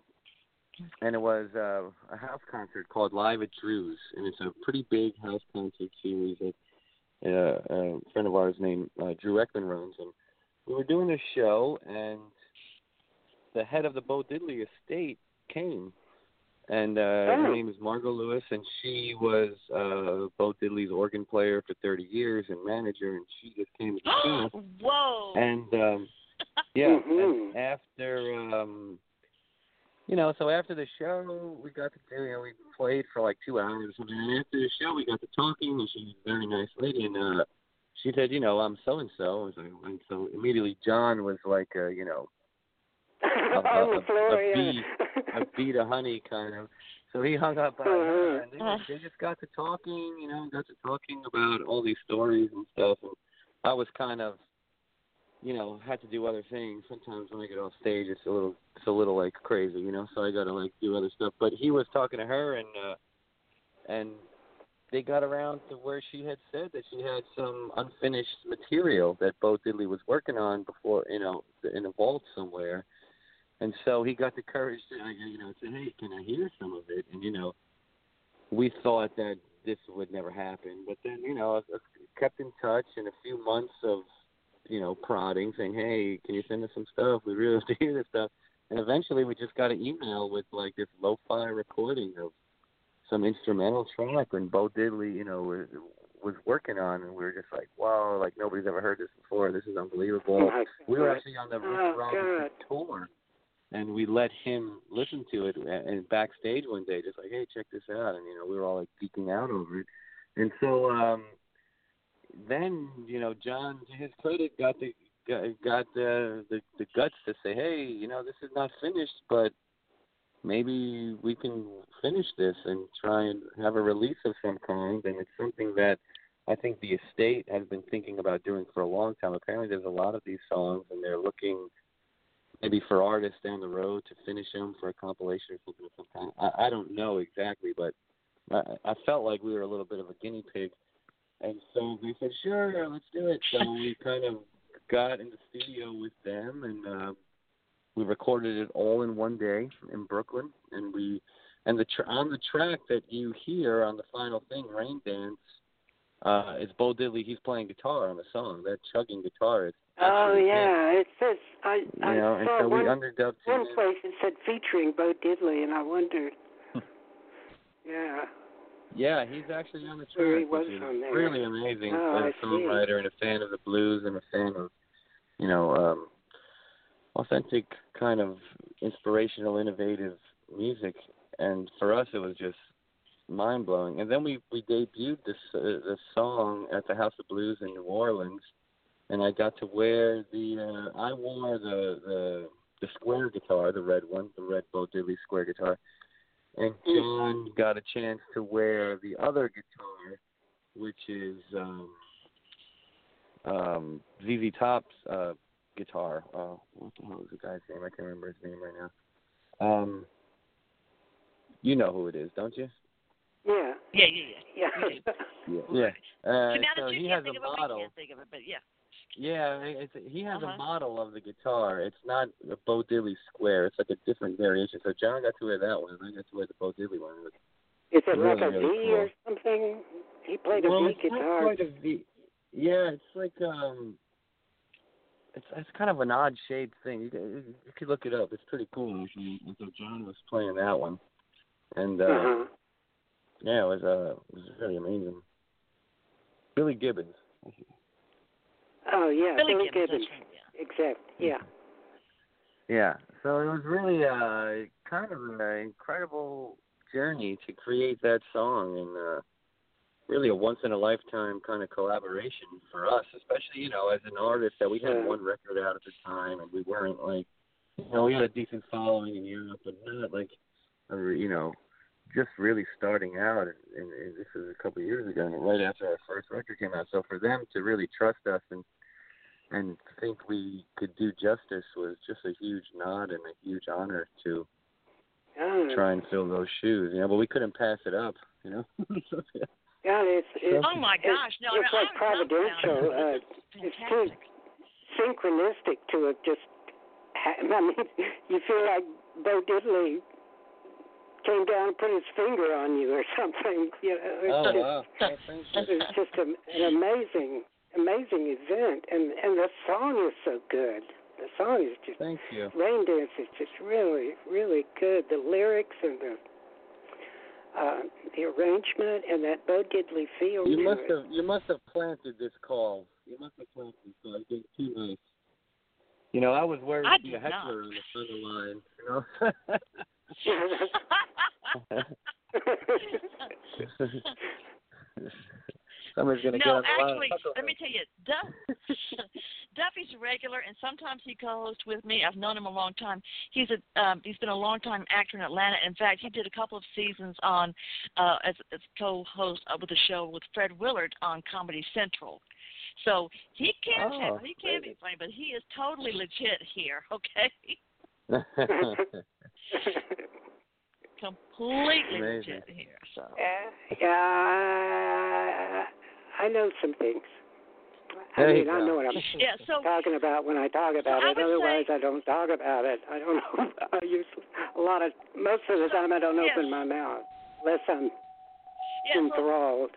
and it was uh, a house concert called Live at Drew's, and it's a pretty big house concert series that uh, a friend of ours named uh, Drew Ekman runs, and we were doing this show, and the head of the Bo Diddley estate came, and uh, her Oh. name is Margo Lewis, and she was uh, Bo Diddley's organ player for 30 years and manager, and she just came to see us. Whoa. And um, yeah, Mhm. and after um, you know, so after the show, we got to you know, we played for like two hours, and then after the show, we got to talking, and she's a very nice lady, and uh, she said, you know, I'm so and so, and so immediately John was like, uh, you know, a- floor, a yeah. bee- a beat of honey kind of. So he hung up on her, and they, they just got to talking, you know, got to talking about all these stories and stuff. And I was kind of, you know, had to do other things. Sometimes when I get off stage, it's a little, it's a little like crazy, you know. So I got to like do other stuff. But he was talking to her, and uh, and they got around to where she had said that she had some unfinished material that Bo Diddley was working on before, you know, in a vault somewhere. And so he got the courage to, you know, say, "Hey, can I hear some of it?" And you know, we thought that this would never happen, but then you know, I kept in touch in a few months of, you know, prodding, saying, "Hey, can you send us some stuff? We really have to hear this stuff." And eventually, we just got an email with like this lo-fi recording of some instrumental track when Bo Diddley, you know, was, was working on, and we were just like, "Wow, like nobody's ever heard this before. This is unbelievable." My We were actually on the Oh, Robinson tour, and we let him listen to it and backstage one day, just like, hey, check this out, and you know, we were all like geeking out over it, and so um, then you know, John, to his credit, got the got, the, the the guts to say, hey, you know, this is not finished, but maybe we can finish this and try and have a release of some kind, and it's something that I think the estate has been thinking about doing for a long time. Apparently, there's a lot of these songs, and they're looking maybe for artists down the road to finish them for a compilation or something of some kind. I, I don't know exactly, but I, I felt like we were a little bit of a guinea pig, and so they said, "Sure, let's do it." So we kind of got in the studio with them, and um, we recorded it all in one day in Brooklyn, and we and the tr- on the track that you hear on the final thing, Rain Dance. Uh, it's Bo Diddley. He's playing guitar on the song. That chugging guitar is Oh him. yeah, it says I You I know, and saw so one we underdubbed him. one place it said featuring Bo Diddley, and I wondered. yeah. Yeah, he's actually on the track, Where he was there. really amazing. Oh, as I a songwriter and a fan of the blues and a fan of, you know, um, authentic kind of inspirational, innovative music. And for us, it was just mind blowing. And then we we debuted this uh, this song at the House of Blues in New Orleans, and I got to wear the uh, I wore the the the square guitar, the red one, the red Bo Diddley square guitar and John got a chance to wear the other guitar, which is um, um, ZZ Top's uh, guitar. Uh, what the hell is the guy's name? I can't remember his name right now. Um, you know who it is, don't you? Yeah. Yeah, yeah, yeah. Yeah. Yeah. Yeah. Uh, so now so you he can't has think a of it, model. we can't think of it, but yeah. Yeah, it's, he has Uh-huh. a model of the guitar. It's not a Bo Diddley square. It's like a different variation. So John got to wear that one, and I got to wear the Bo Diddley one. It was Is it like Really, a V really or something? He played a well, V it's guitar. Not quite a V. Yeah, it's like um, it's it's kind of an odd shaped thing. You, you, you could look it up. It's pretty cool. And so John was playing that one, and uh, uh-huh. yeah, it was uh, it was really amazing. Billy Gibbons. Oh yeah, Billy Billy Gibbons, Gibbons. that's yeah. Exact. Yeah. Yeah. So it was really uh kind of an incredible journey to create that song and uh really a once in a lifetime kind of collaboration for us, especially, you know, as an artist that we had Yeah. one record out at the time and we weren't like you know, we had a decent following in Europe but not like uh, you know, just really starting out and, and, and this was a couple of years ago and right after our first record came out. So for them to really trust us and and think we could do justice was just a huge nod and a huge honor to Yeah, try and fill those shoes, you know, but we couldn't pass it up, you know. So, yeah. yeah, it's it's, Oh my gosh! No, it's no, like I'm providential. Uh, it's too synchronistic to it. Just, ha- I mean, you feel like Bo Diddley came down and put his finger on you or something. You know, it's Oh just, wow. It's just a, an amazing, amazing event, and and the song is so good. The song is just Thank you. Rain Dance is just really, really good. The lyrics and the uh, the arrangement and that Bo Diddley feel. You to must it. have you must have planted this call. You must have planted this call. It's too nice. You know, I was worried I to be a heckler not. on the front of the line. You know. Somebody's gonna get no, on the line. actually, let me tell you, Duff, Duffy's a regular, and sometimes he co-hosts with me. I've known him a long time. He's a um, he's been a long time actor in Atlanta. In fact, he did a couple of seasons on uh, as as co-host uh, with the show with Fred Willard on Comedy Central. So he can Oh, he can be great. funny, but he is totally legit here. Okay, completely Amazing. legit here. So yeah, yeah, I know some things. I mean, you I know what I'm yeah, so talking about when I talk about I it. would Otherwise, say- I don't talk about it. I don't know. I use a lot of most of the time I don't Yes. open my mouth unless I'm yeah, so, enthralled.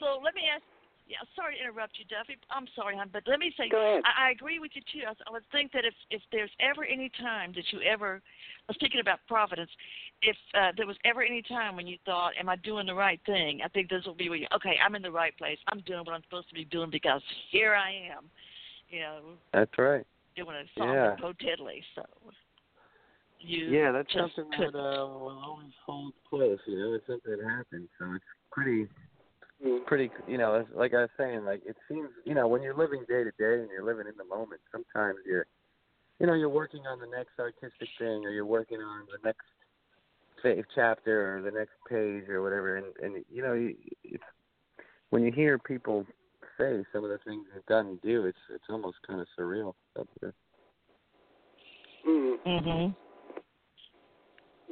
so let me ask. Yeah, sorry to interrupt you, Duffy. I'm sorry, hon, but let me say, Go ahead. I, I agree with you too. I, I would think that if if there's ever any time that you ever, I was thinking about Providence, if uh, there was ever any time when you thought, "Am I doing the right thing?" I think this will be where you, okay, I'm in the right place. I'm doing what I'm supposed to be doing because here I am, you know, That's right. doing a song Yeah. with Bo Diddley. So you Yeah, that's just something couldn't. that uh, will always hold close. You know, it's something that happens. So it's pretty, Mm. pretty. You know, like I was saying, like it seems. You know, when you're living day to day and you're living in the moment, sometimes you're, you know, you're working on the next artistic thing, or you're working on the next fa- chapter or the next page or whatever, and and you know, it's when you hear people say some of the things they've done and do, it's it's almost kind of surreal. That's it. Mm. Mhm.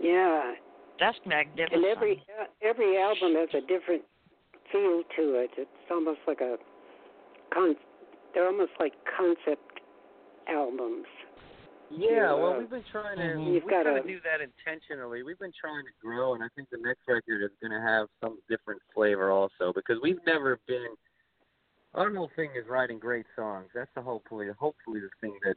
Yeah, That's magnificent. and every uh, every album has a different feel to it. It's almost like a con. They're almost like concept albums. Yeah, well, uh, we've been trying to Mhm. we You've gotta- do that intentionally. We've been trying to grow, and I think the next record is going to have some different flavor also because we've never been. Our whole thing is writing great songs. That's the hopefully hopefully the thing that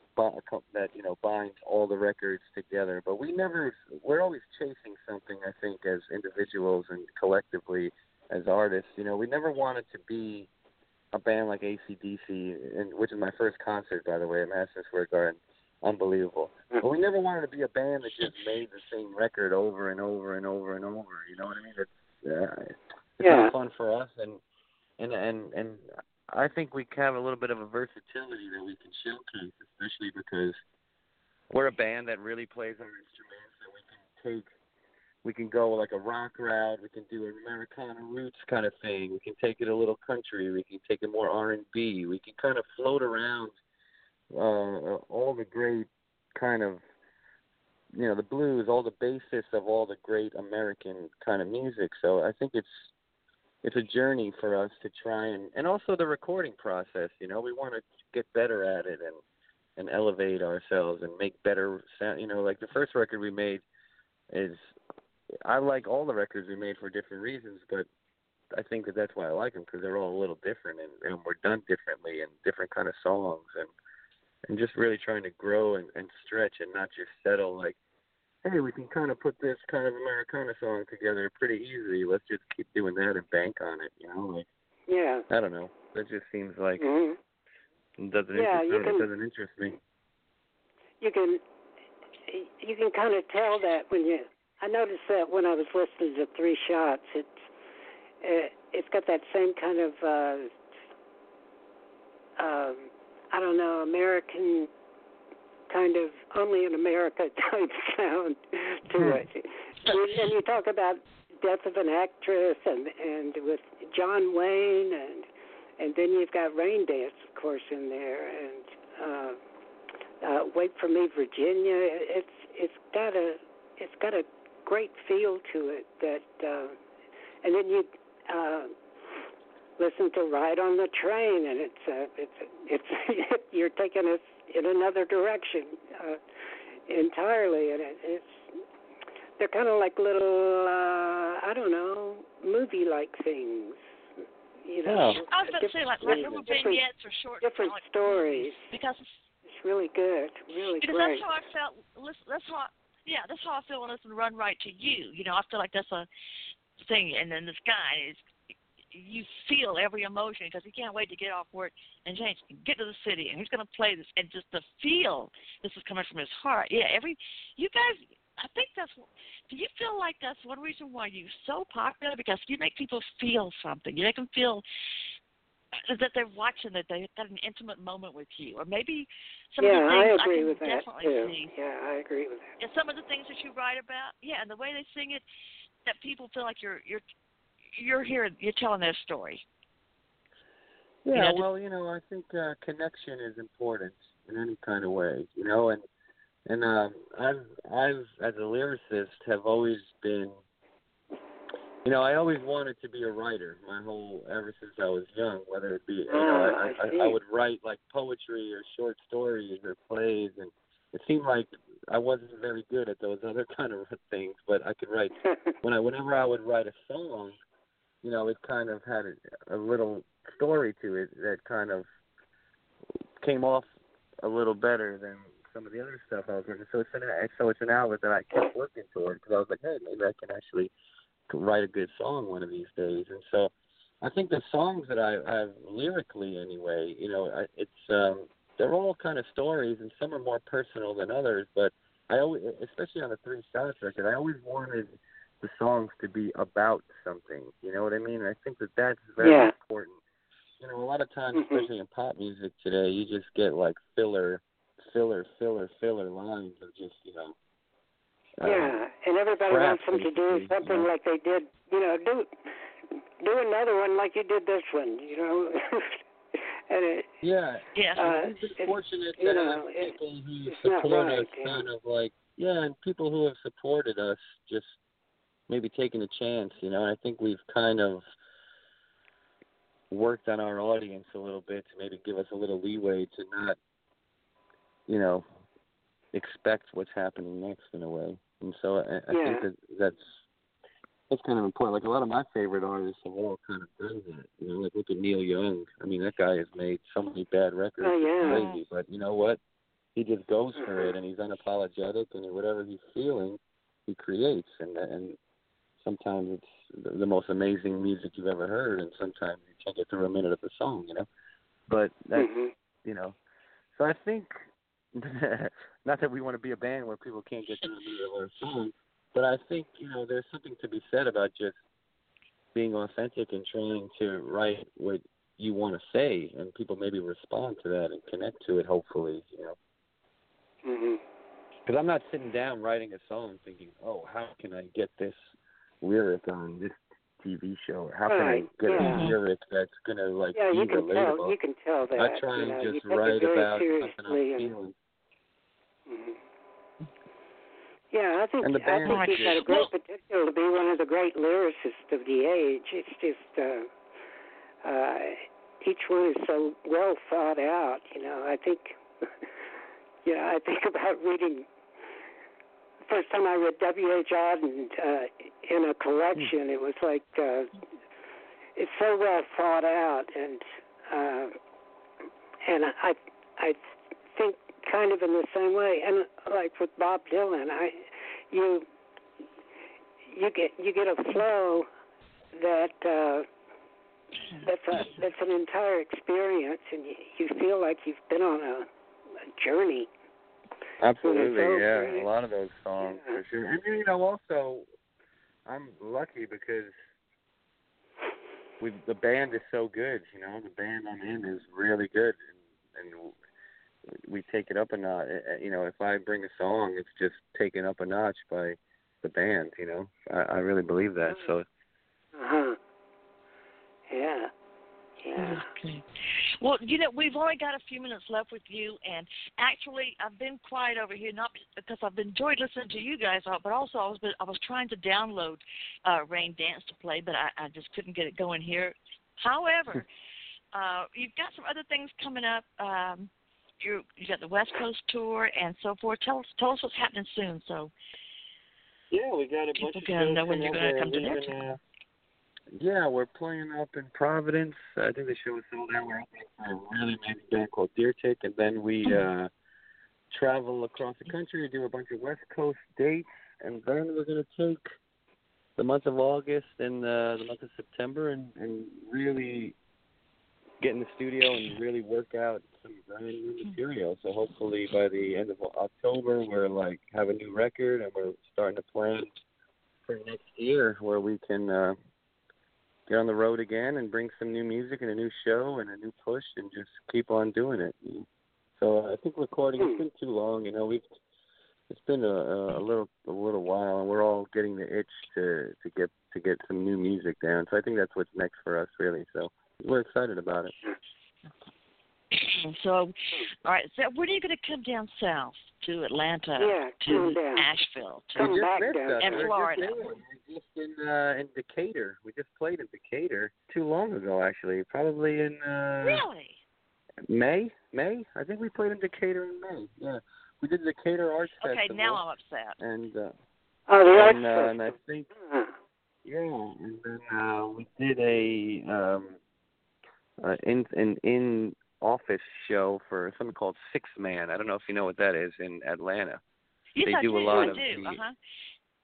that you know binds all the records together. But we never we're always chasing something. I think as individuals and collectively as artists, you know, we never wanted to be a band like AC/DC, and which is my first concert by the way at Madison Square Garden unbelievable. But we never wanted to be a band that just made the same record over and over and over and over. You know what I mean? It's uh, it's Yeah. not fun for us, and and and and I think we have a little bit of a versatility that we can showcase, especially because we're a band that really plays our instruments, and we can take. We can go like a rock route. We can do an Americana roots kind of thing. We can take it a little country. We can take it more R and B. We can kind of float around uh, Uh, all the great kind of you know the blues, all the basis of all the great American kind of music. So I think it's it's a journey for us to try and and also the recording process. You know, we want to get better at it and and elevate ourselves and make better sound. You know, like the first record we made is I like all the records we made for different reasons, but I think that that's why I like them because they're all a little different and, and we're done differently and different kind of songs and and just really trying to grow and, and stretch and not just settle like, hey, we can kind of put this kind of Americana song together pretty easily. Let's just keep doing that and bank on it. You know, like Yeah. I don't know. That just seems like hmm it doesn't Yeah, interest, you it can- doesn't interest me. You can you can kind of tell that when you. I noticed that when I was listening to Three Shots, it's it, it's got that same kind of uh, um, I don't know American kind of only in America type sound to Hmm. it. And, and you talk about death of an actress and and with John Wayne and and then you've got Rain Dance of course in there and uh uh Wait for Me Virginia it's it's got a it's got a great feel to it that uh and then you uh listen to Ride on the Train and it's uh it's it's you're taking us in another direction uh entirely and it, it's they're kind of like little uh I don't know movie like things you know Yeah. I was about to say like, like different- little different, vignettes or short different like, stories because it's really good really because great that's how I felt. Listen, that's how. I- Yeah, that's how I feel when I listen to Run Right to You. You know, I feel like that's a thing. And then this guy is, you feel every emotion because he can't wait to get off work and change, get to the city, and he's going to play this. And just the feel, this is coming from his heart. Yeah, every, you guys, I think that's. Do you feel like that's one reason why you're so popular? Because you make people feel something. You make them feel uh, that they're watching, that they got an intimate moment with you, or maybe some yeah of the things I agree can with that definitely too see. yeah I agree with that And some of the things that you write about, yeah, and the way they sing it, that people feel like you're you're you're here, you're telling their story. Yeah, You know, well, you know, I think uh, connection is important in any kind of way, you know, and and um, I've I've as a lyricist have always been, you know, I always wanted to be a writer. My whole ever since I was young, whether it be, you know, I, I I. I would write like poetry or short stories or plays, and it seemed like I wasn't very good at those other kind of things, but I could write when I whenever I would write a song, you know, it kind of had a, a little story to it that kind of came off a little better than some of the other stuff I was working. So it's an so it's an outlet that I kept working toward because I was like, hey, maybe I can actually write a good song one of these days. And so I think the songs that I I've lyrically anyway, you know, I, it's um they're all kind of stories and some are more personal than others, but I always, especially on the Three Shots record, I always wanted the songs to be about something. You know what I mean? I think that that's very Yeah. important. You know, a lot of times, Mhm. especially in pop music today, you just get like filler, filler, filler, filler lines of just you know. uh, yeah and everybody crap, wants them to do something you know. like they did you know do do another one like you did this one you know and it Yeah. Yes. Uh, We've been it- fortunate you know, have it- people who it's not support right, us, yeah. kind of like yeah, and people who have supported us just maybe taking a chance. You know, and I think we've kind of worked on our audience a little bit to maybe give us a little leeway to not, you know, expect what's happening next in a way. And so I, I Yeah. think that that's that's kind of important. Like a lot of my favorite artists have all kind of done that. You know, like look at Neil Young. I mean, that guy has made so many bad records. Oh, yeah. Crazy. But you know what? He just goes for it, mm-hmm. and he's unapologetic, and whatever he's feeling, he creates. And and sometimes it's the, the most amazing music you've ever heard, and sometimes you can't get through a minute of the song. You know, but that's mhm. you know. So I think not that we want to be a band where people can't get through a minute of our song, but I think you know there's something to be said about just being authentic and trying to write what you want to say, and people maybe respond to that and connect to it. Hopefully, you know. Mhm. Because I'm not sitting down writing a song thinking, oh, how can I get this lyric on this TV show? How can Right, I get yeah. a lyric that's gonna like yeah be you can relatable? tell you can tell that I try you and know, you just write about something I'm and feeling. Mhm. Yeah, I think And the I think he's got a great potential to be one of the great lyricists of the age. It's just uh, uh, each one is so well thought out. You know, I think, you know, I think about reading. First time I read W. H. Auden uh, in a collection, it was like uh, it's so well thought out, and uh, and I I think kind of in the same way. And like with Bob Dylan, I you you get you get a flow that uh, that's a that's an entire experience, and you, you feel like you've been on a, a journey. Absolutely, so yeah. great. A lot of those songs Yeah. for sure. And you know, also, I'm lucky because we the band is so good. You know, the band I'm in is really good, and, and we take it up a notch. You know, if I bring a song, it's just taken up a notch by the band. You know, I, I really believe that. So Uh huh. Yeah. Yeah. Okay. Well, you know, we've only got a few minutes left with you, and actually, I've been quiet over here not because I've enjoyed listening to you guys, but also I was I was trying to download uh, Rain Dance to play, but I, I just couldn't get it going here. However, uh, you've got some other things coming up. Um, you you got the West Coast tour and so forth. Tell us tell us what's happening soon. So Yeah, we got a People bunch of gotta shows know when you're gonna We're come to their leaving, town. uh, Yeah, we're playing up in Providence. I think the show is sold out. We're opening for a really amazing band called Deer Tick, and then we uh travel across the country, do a bunch of West Coast dates, and then we're gonna take the month of August and uh, the month of September and, and really get in the studio and really work out some brand new material. So hopefully by the end of October we're like have a new record and we're starting to plan for next year where we can uh get on the road again and bring some new music and a new show and a new push and just keep on doing it. So uh, I think recording it's been too long, you know, we've it's been a, a little a little while and we're all getting the itch to to get to get some new music down. So I think that's what's next for us really. So we're excited about it. so, all right. So, when are you going to come down south to Atlanta, Yeah, to down. Asheville, to Come we just back down. And We're Florida. Just in, we're just in uh in Decatur. We just played in Decatur too long ago actually. Probably in uh really? May? May? I think we played in Decatur in May. Yeah. We did the Decatur Arts Okay, Festival. now I'm upset. and uh, Oh, the and, uh, and I think yeah, and then uh we did a um uh, in an in office show for something called Six Man. I don't know if you know what that is in Atlanta. Yes, They I do a lot of do. the- Uh huh.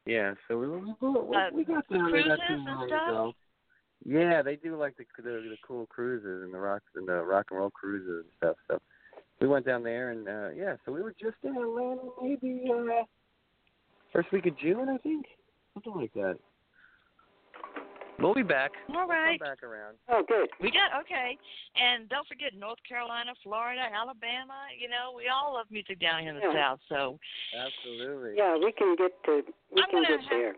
Yeah, so we we, we, Uh, got down there cruises and stuff? ago. Yeah, they do like the, the the cool cruises and the rock and the rock and roll cruises and stuff. So we went down there and uh yeah, so we were just in Atlanta maybe uh first week of June, I think, something like that. We'll be back. All We'll right. come back around. Oh, good. We got okay, and don't forget North Carolina, Florida, Alabama. You know, we all love music down here in the Yeah. South. So Absolutely. Yeah, we can get to we I'm can get have- there.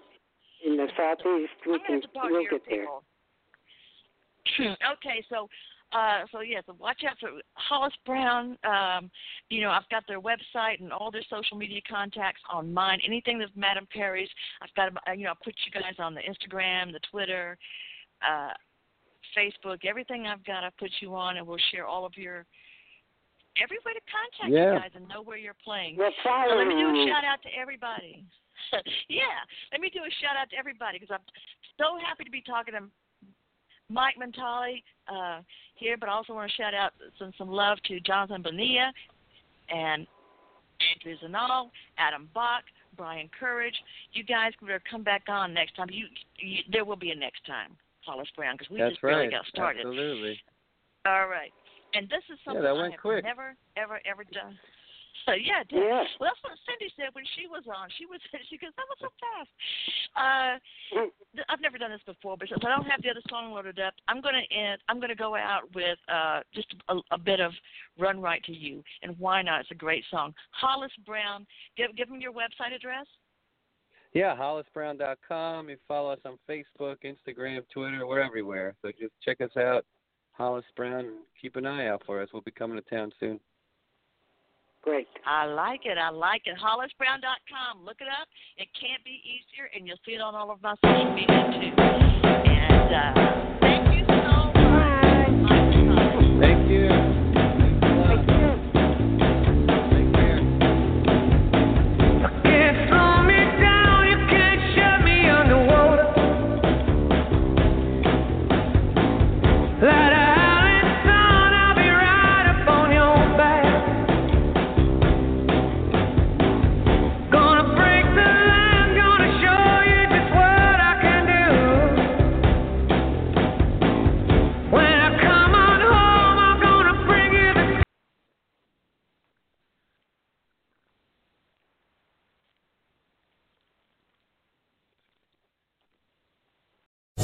In the southeast, we I'm can have to talk we'll to your get there. okay, so uh so yeah, so watch out for Hollis Brown. Um, you know, I've got their website and all their social media contacts on mine. Anything that's Madam Perry's, I've got uh, you know, I'll put you guys on the Instagram, the Twitter, uh Facebook, everything I've got I put you on and we'll share all of your every way to contact Yeah. you guys and know where you're playing. So let me do a shout out to everybody. yeah, let me do a shout out to everybody because I'm so happy to be talking to Mike Montali uh, here, but I also want to shout out some some love to Jonathan Bonilla and Andrew Zehnal, Adam Bock, Brian Courage. You guys better come back on next time. You, you there will be a next time, Hollis Brown, because we That's just right. barely got started. Absolutely. All right, and this is something that I have quick. never ever ever done. So yeah, it did. Yeah. Well, that's what Cindy said when she was on. She was she goes, "That was so fast." Uh, th- I've never done this before, but since I don't have the other song loaded up, I'm gonna end. I'm gonna go out with uh, just a, a bit of "Run Right to You" and why not? It's a great song. Hollis Brown, give give them your website address. Yeah, hollisbrown.com. You follow us on Facebook, Instagram, Twitter. We're everywhere. So just check us out, Hollis Brown, keep an eye out for us. We'll be coming to town soon. Great. I like it. I like it. HollisBrown.com. Look it up. It can't be easier, and you'll see it on all of my social media too. And uh,